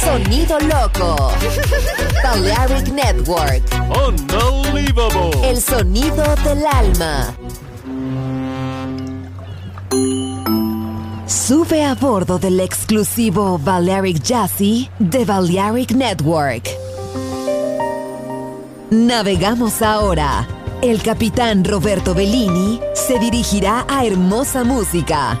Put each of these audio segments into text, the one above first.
Sonido loco. Balearic Network. Unbelievable. El sonido del alma. Sube a bordo del exclusivo Balearic Jazzy de Balearic Network. Navegamos ahora. El capitán Roberto Bellini se dirigirá a hermosa música.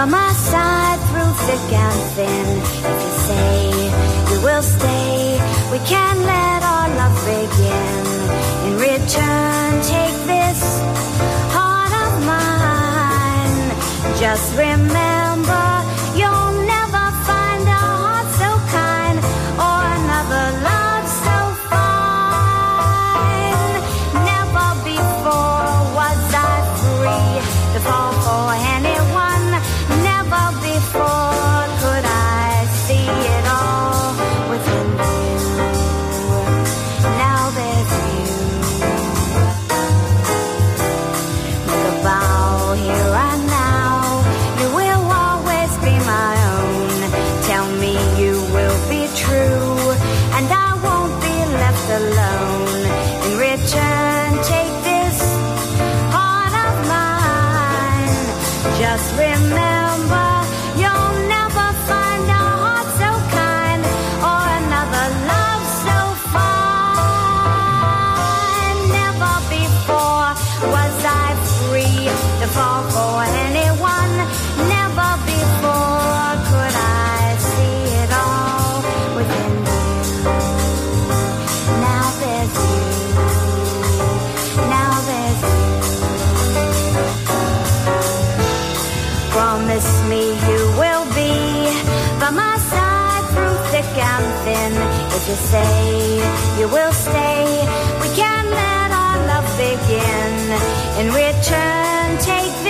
by my side through thick and thin. If you say you will stay, we can let our love begin. In return, take this heart of mine. Just remember. you say you will stay, we can let our love begin. In return, take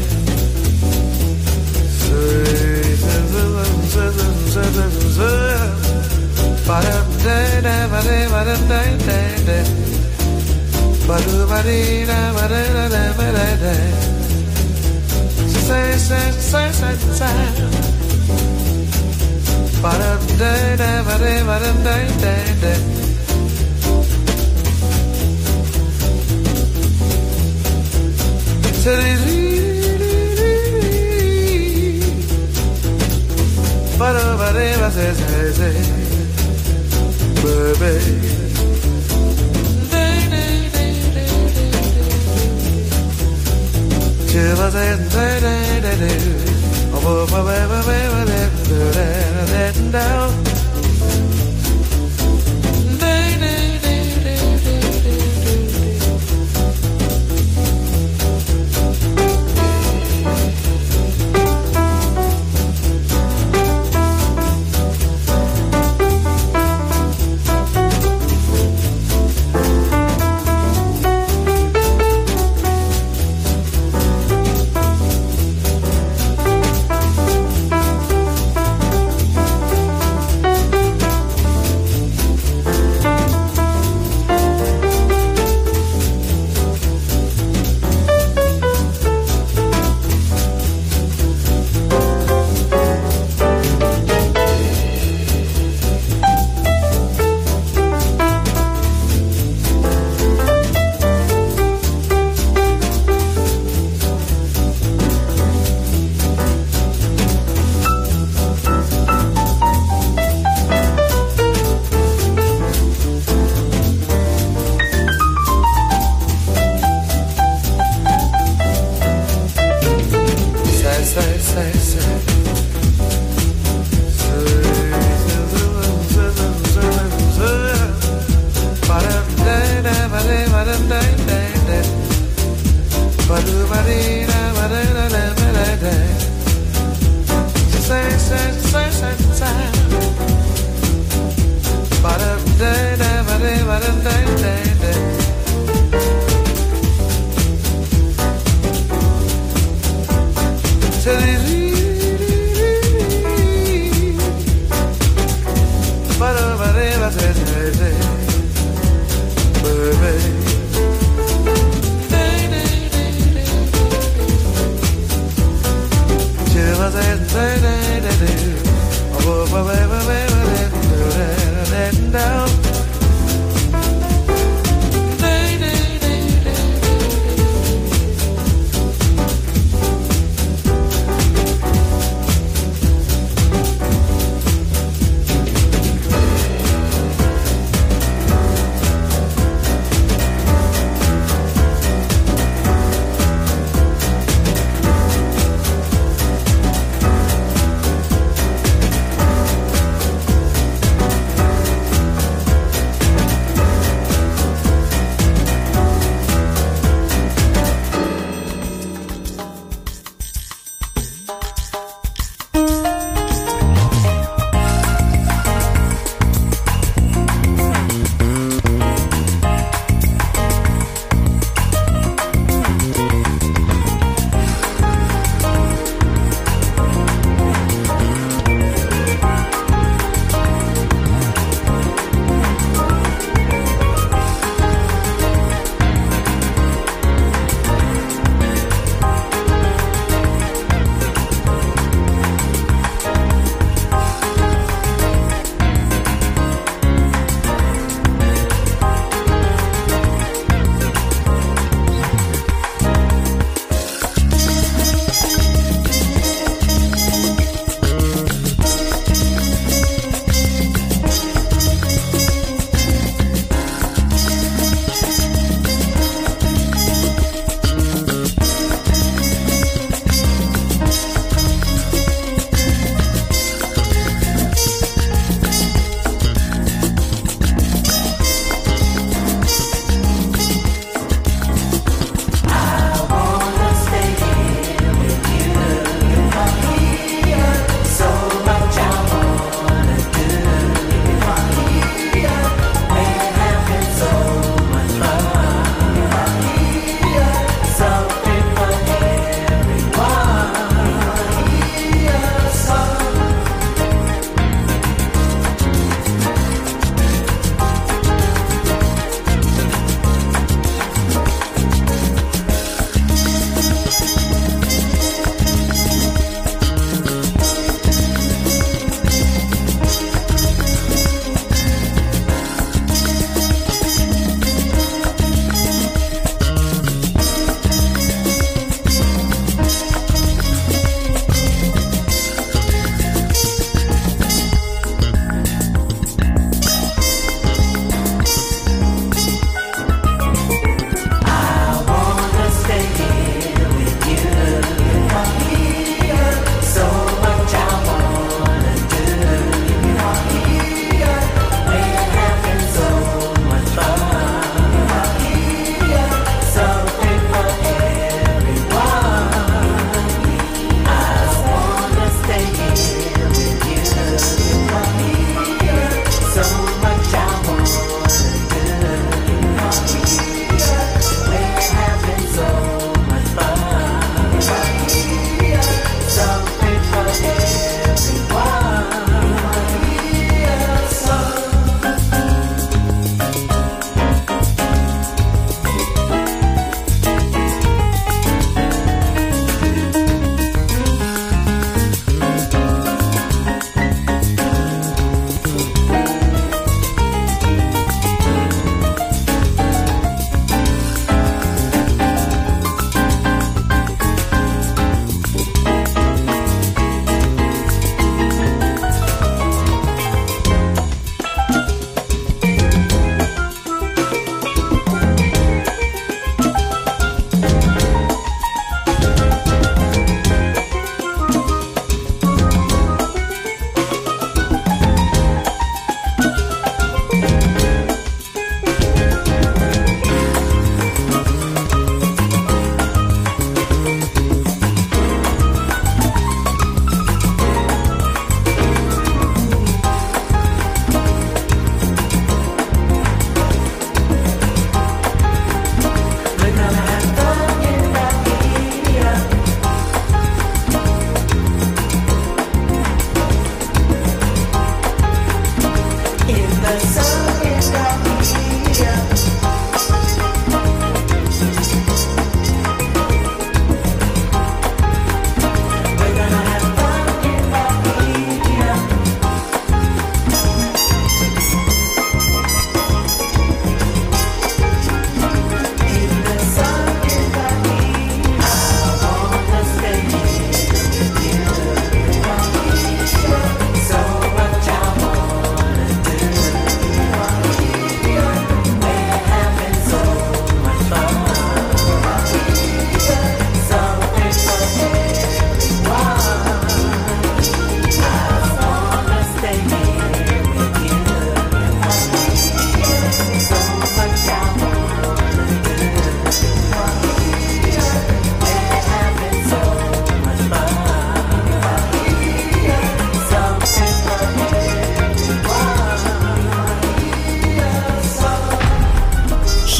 Titties Whatever it was, it was it, baby.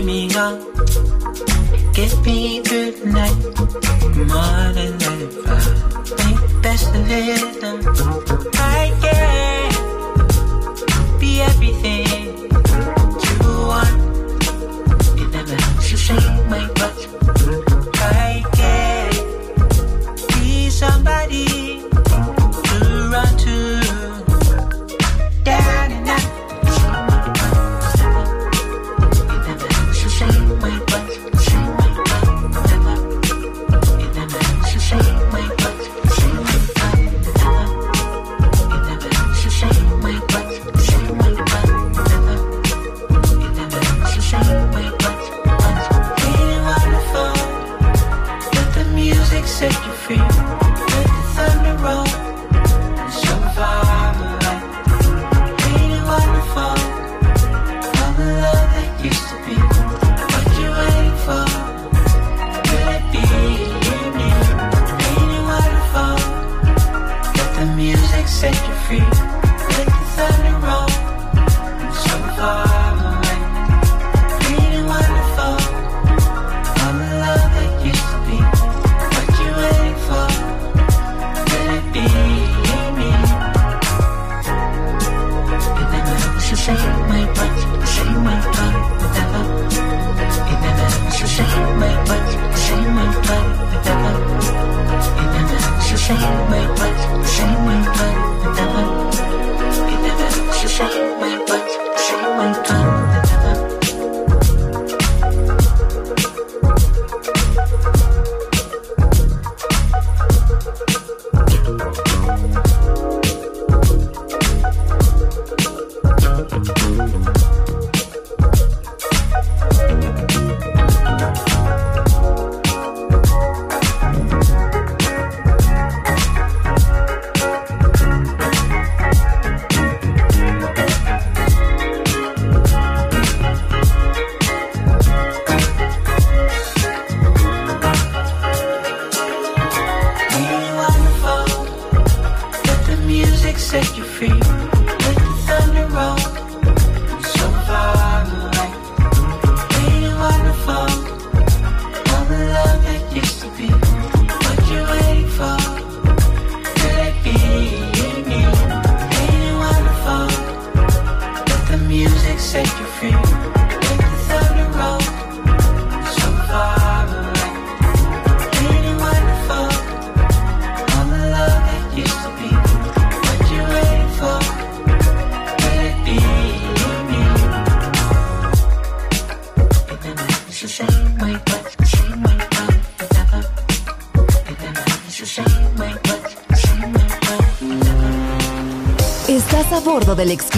carry me up. Give me good night, more than that vibe. Think that's the rhythm. I can be everything.